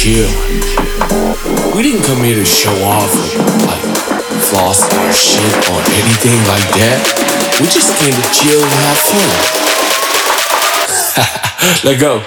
Chill. We didn't come here to show off or like floss or shit or anything like that. We just came to chill and have fun. Let go.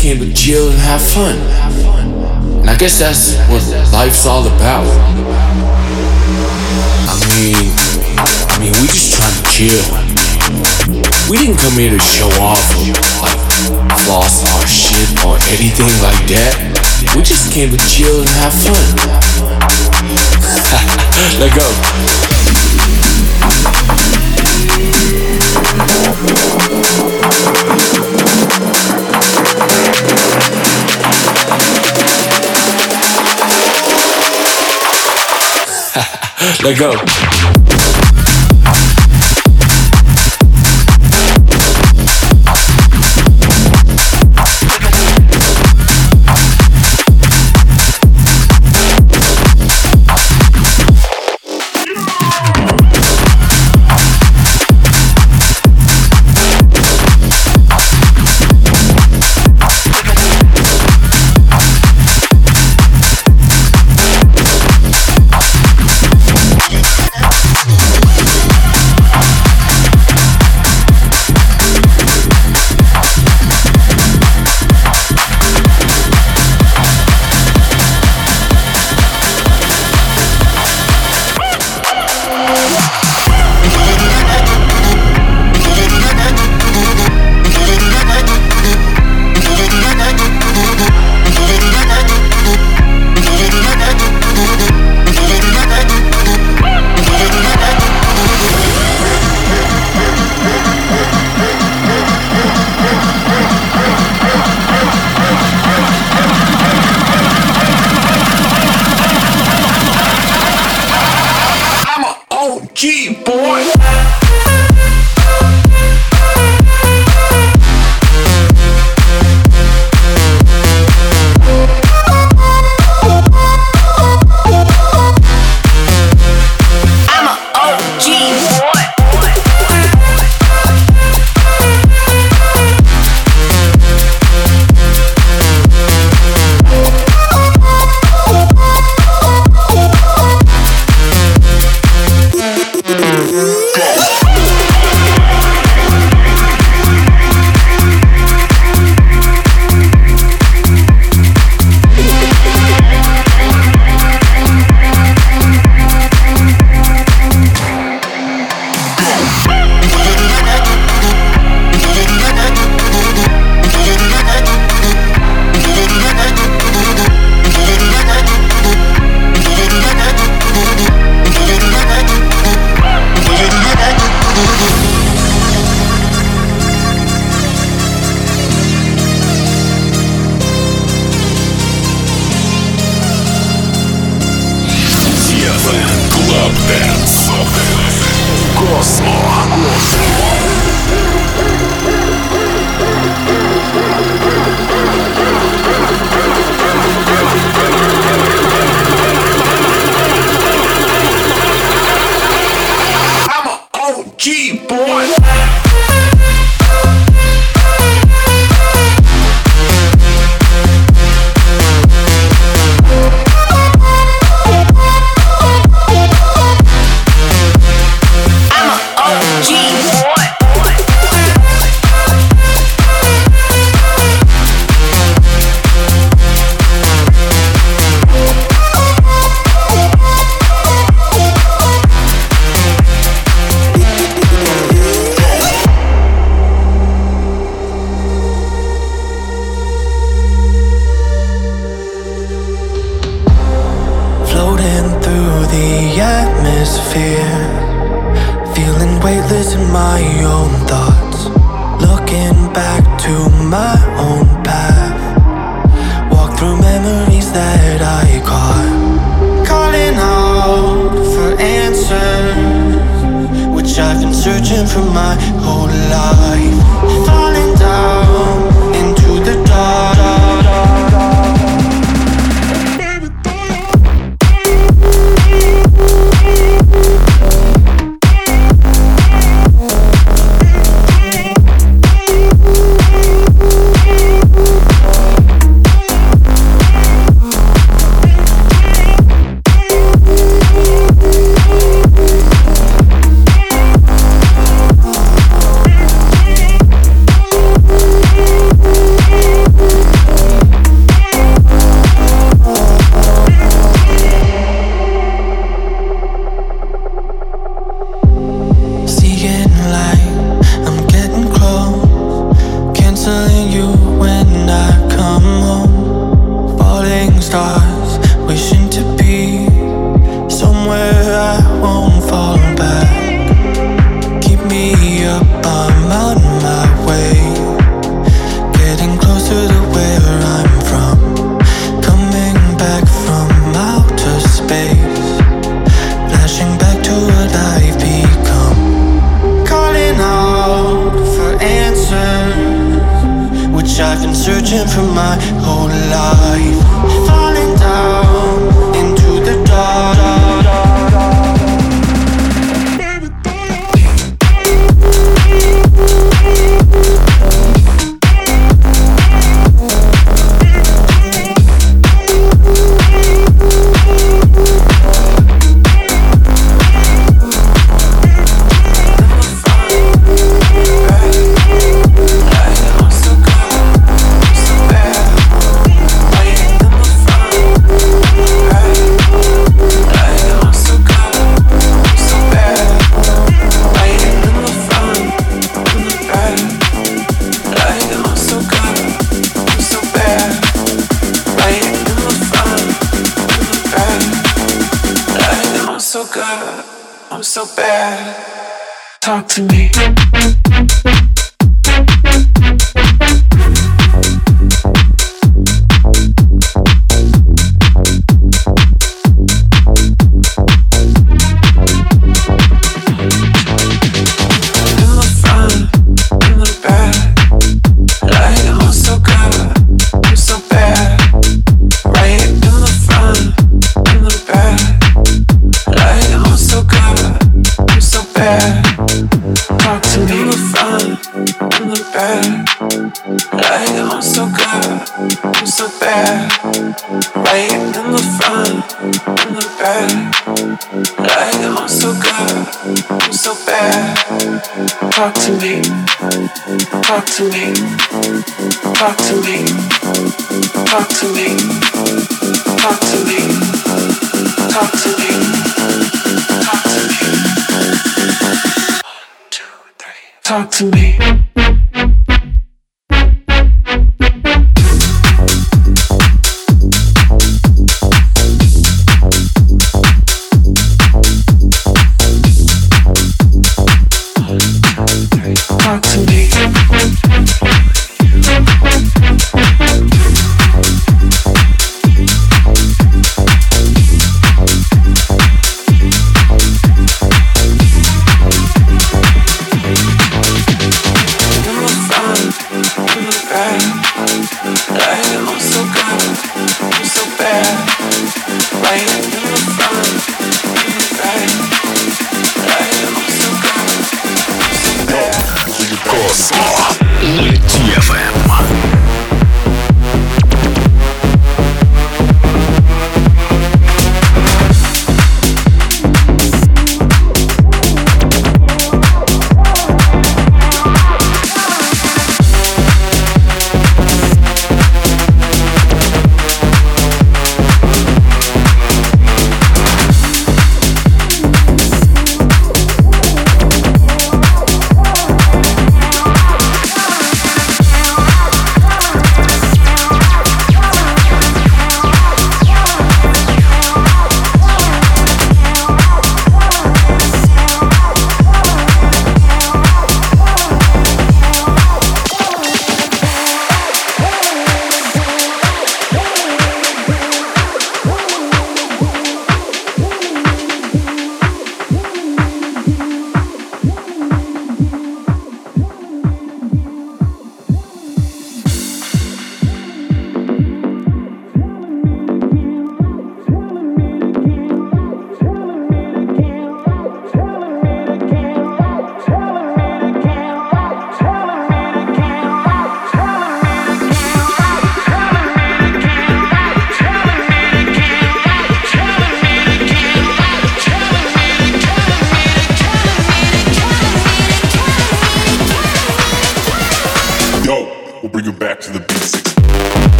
Chill and have fun. And I guess that's what life's all about. I mean, I mean, we just trying to chill. We didn't come here to show off or like floss our shit or anything like that. We just came to chill and have fun. Let go. Let go.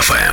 FM.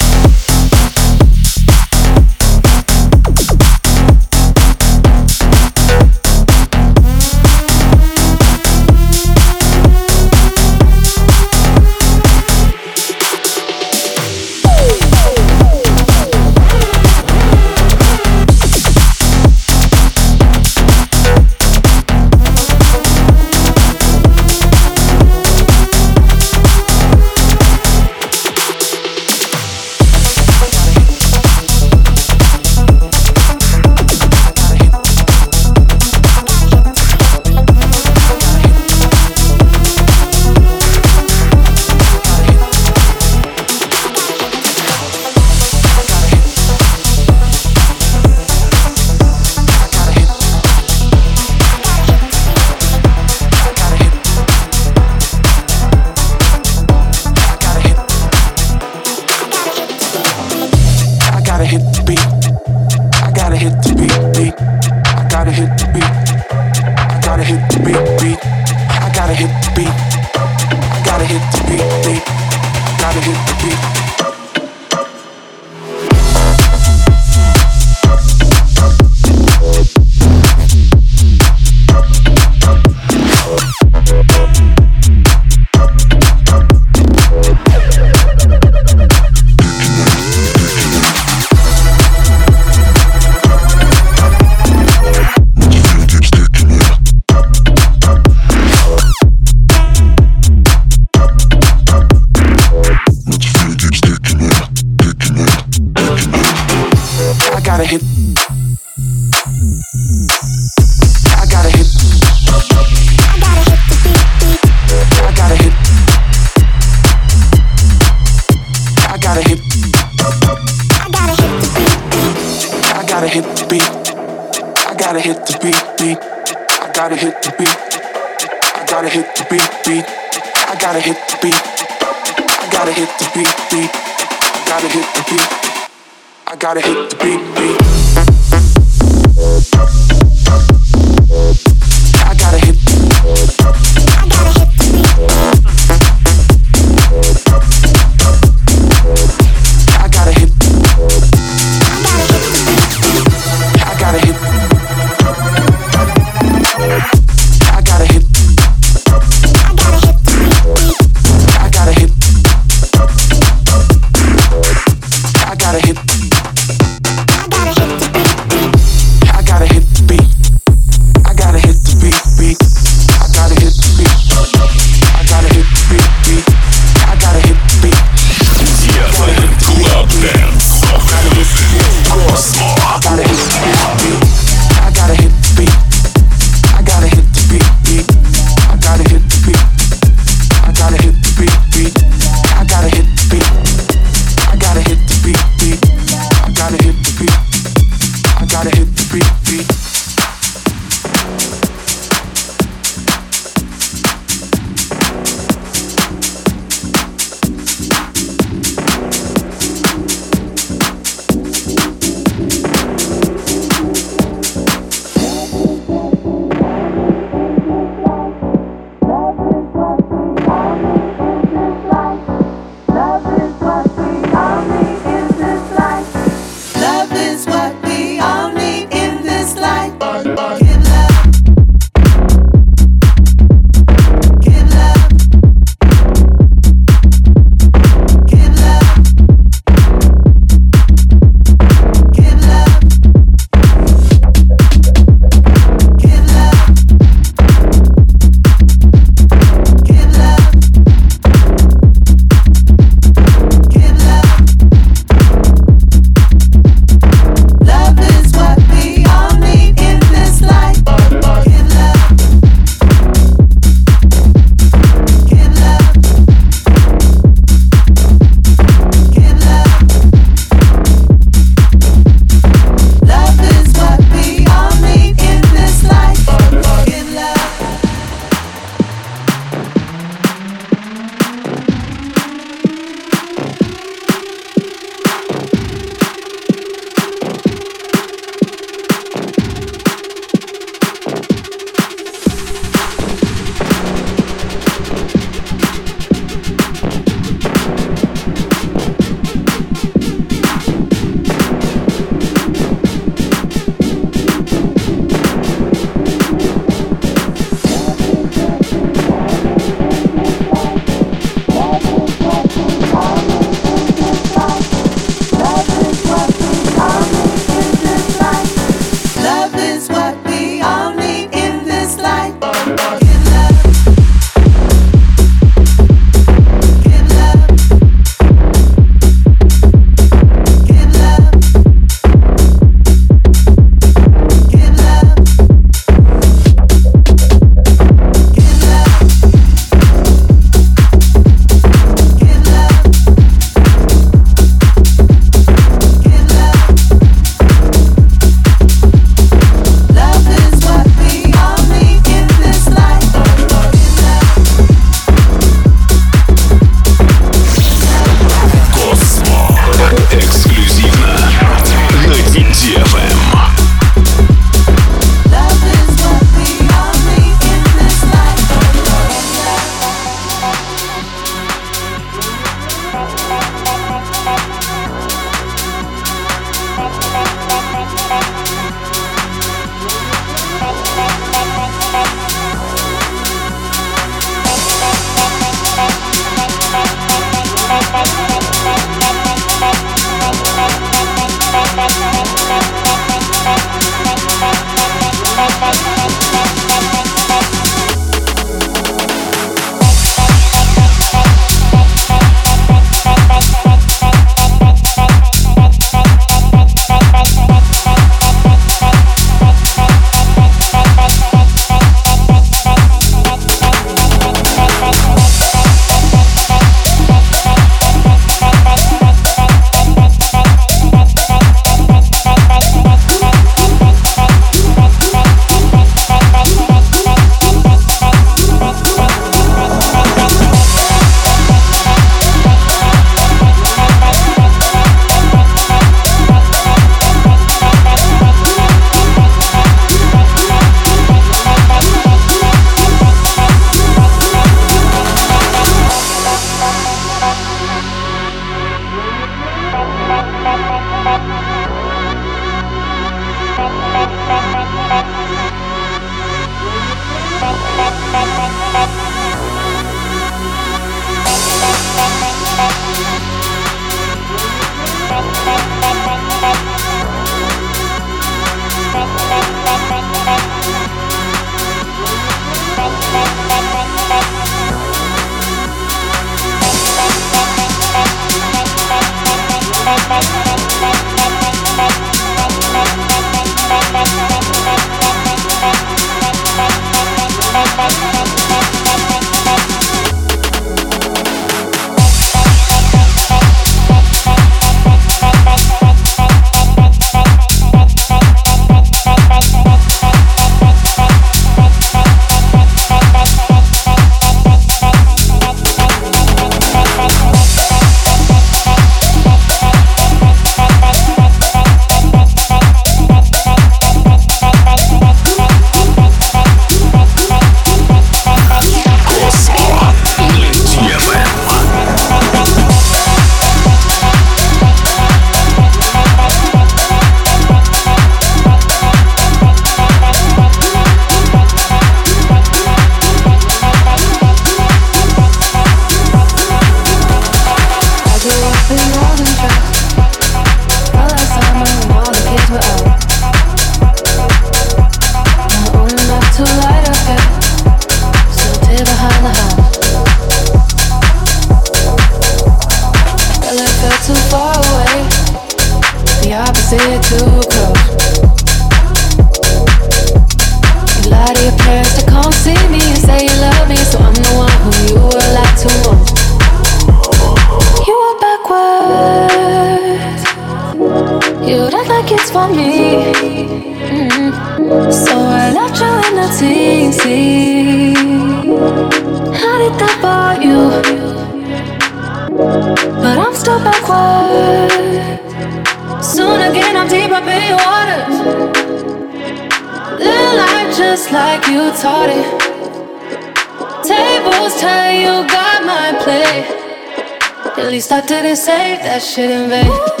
That shit in vain.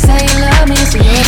say love me, so you're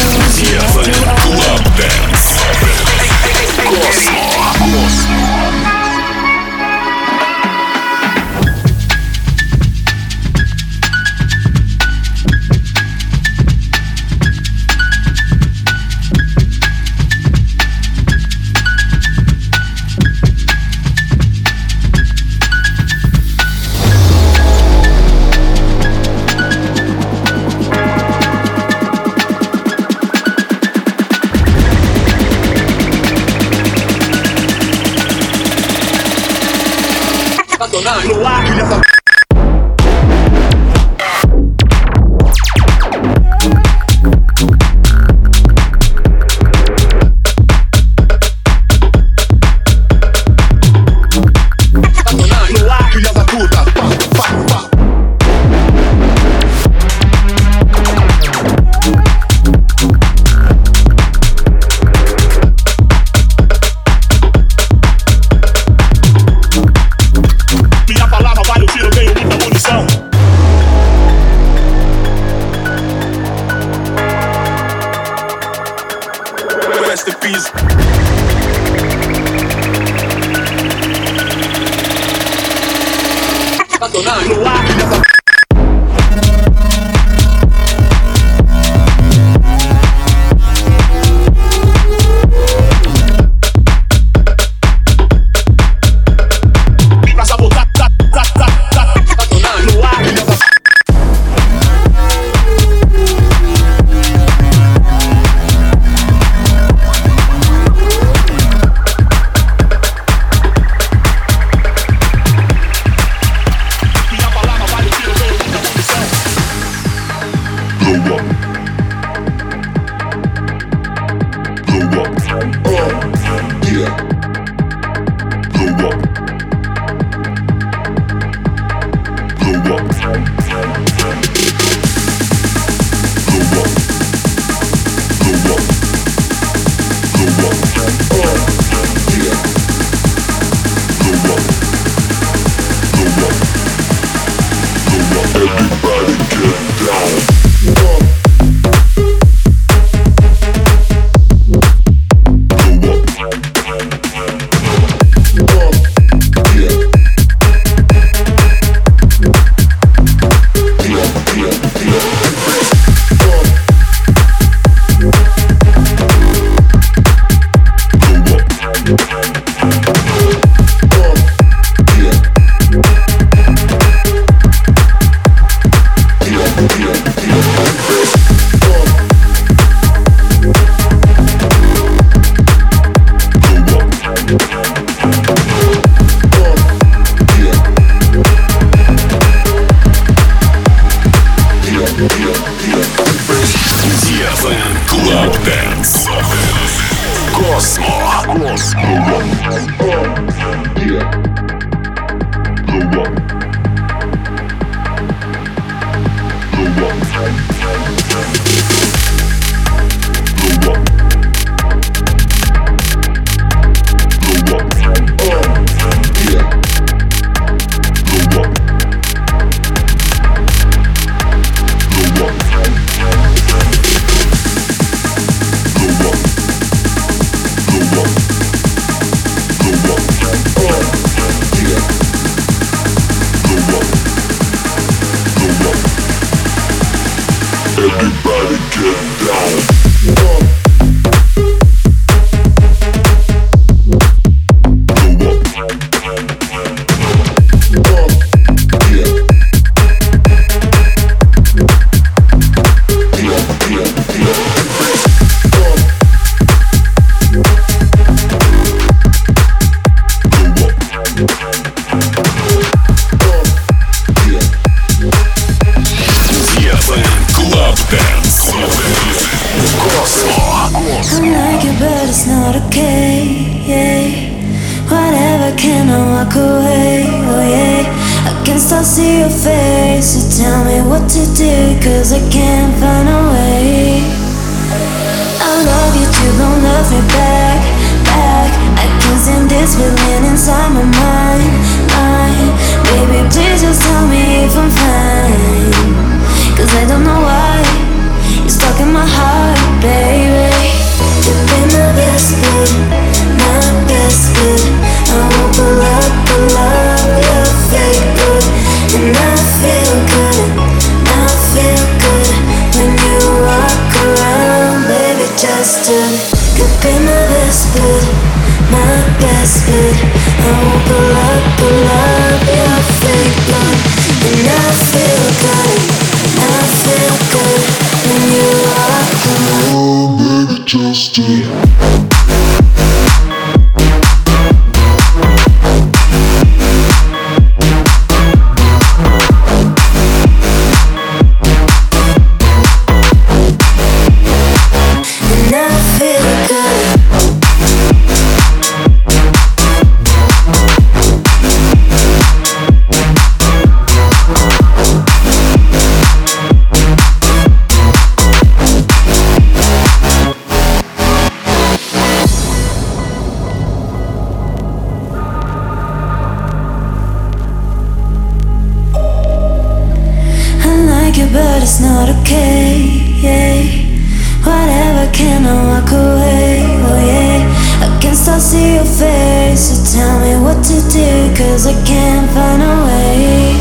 Tell me what to do, cause I can't find a way.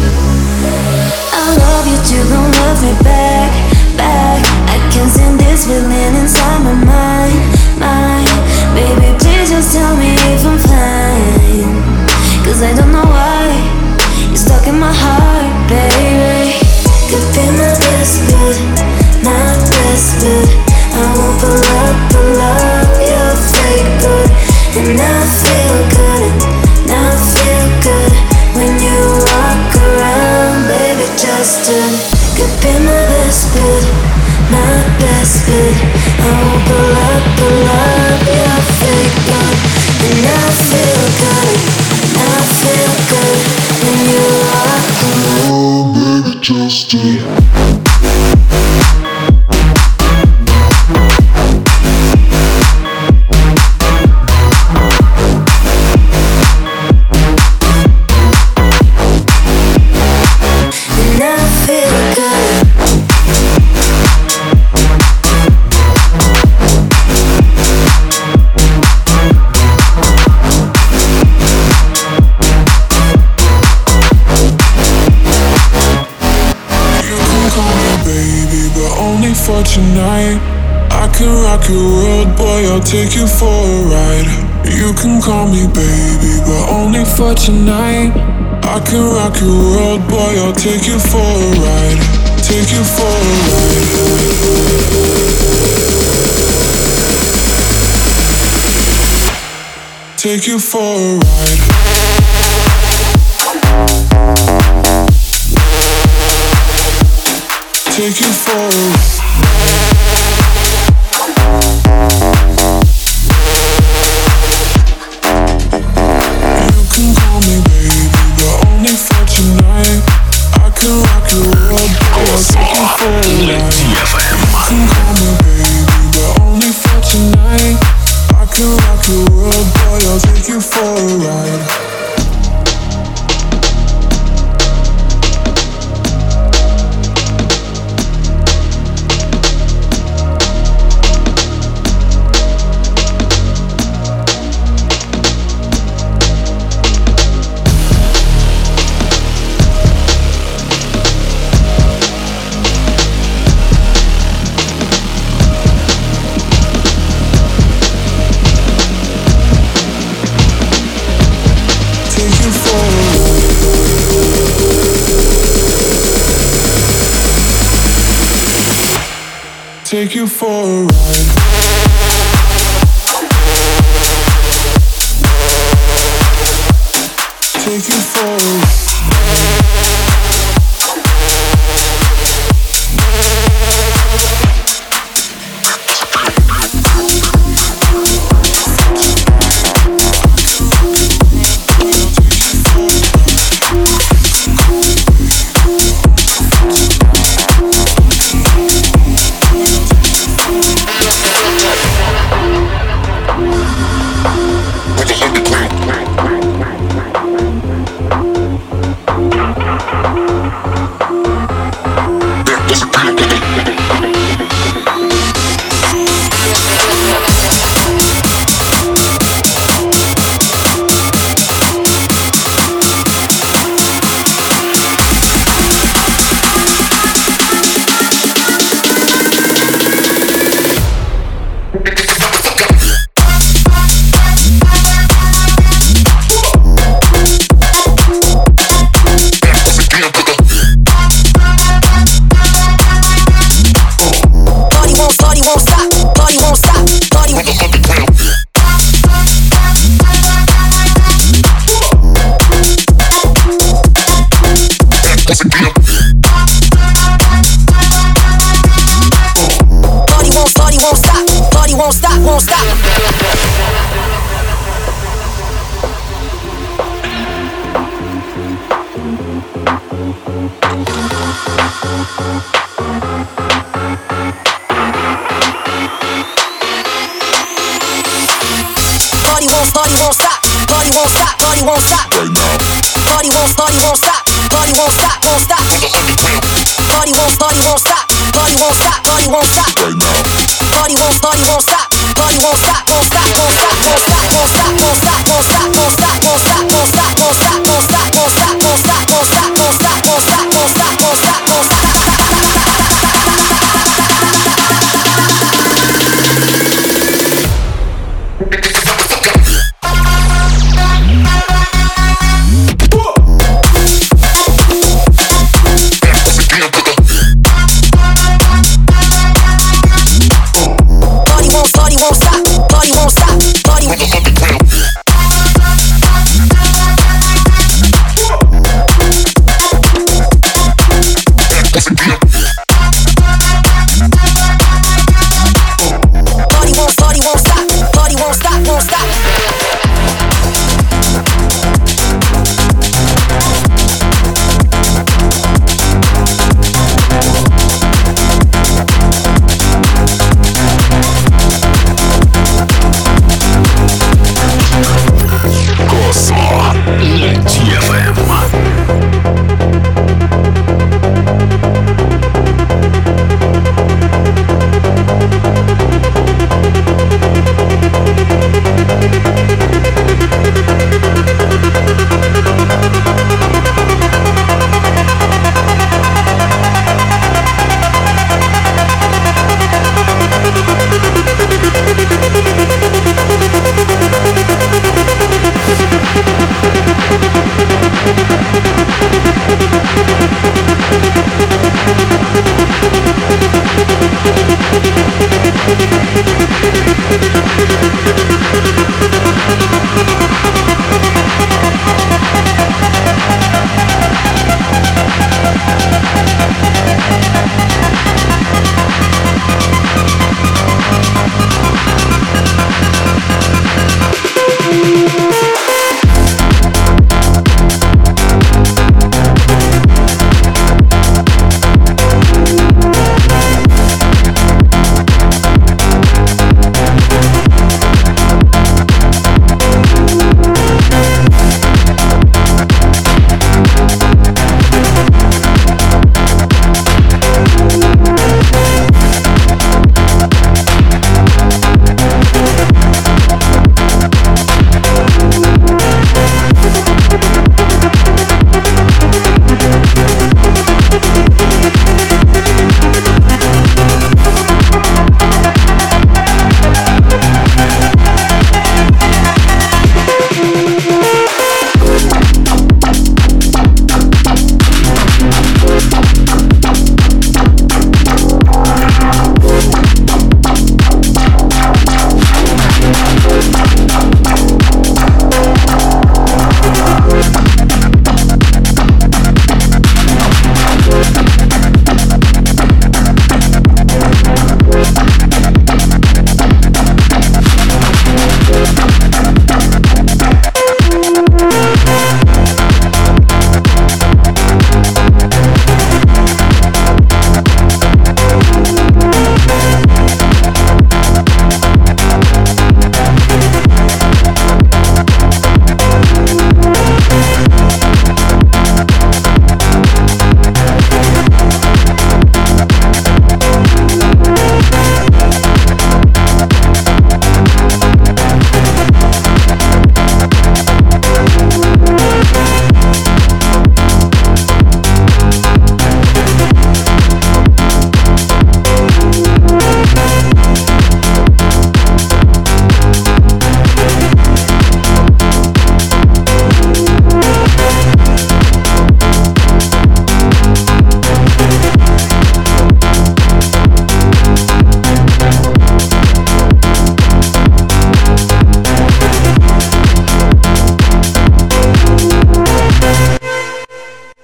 I love you too, don't love me back, back. I can't stand this feeling inside my mind, mind. Baby, please just tell me if I'm fine. Cause I don't tonight. I can rock your world, boy, I'll take you for a ride. You can call me baby, but only for tonight. I can rock your world, boy, I'll take you for a ride. Take you for a ride. Take you for a ride. Take you for a ride.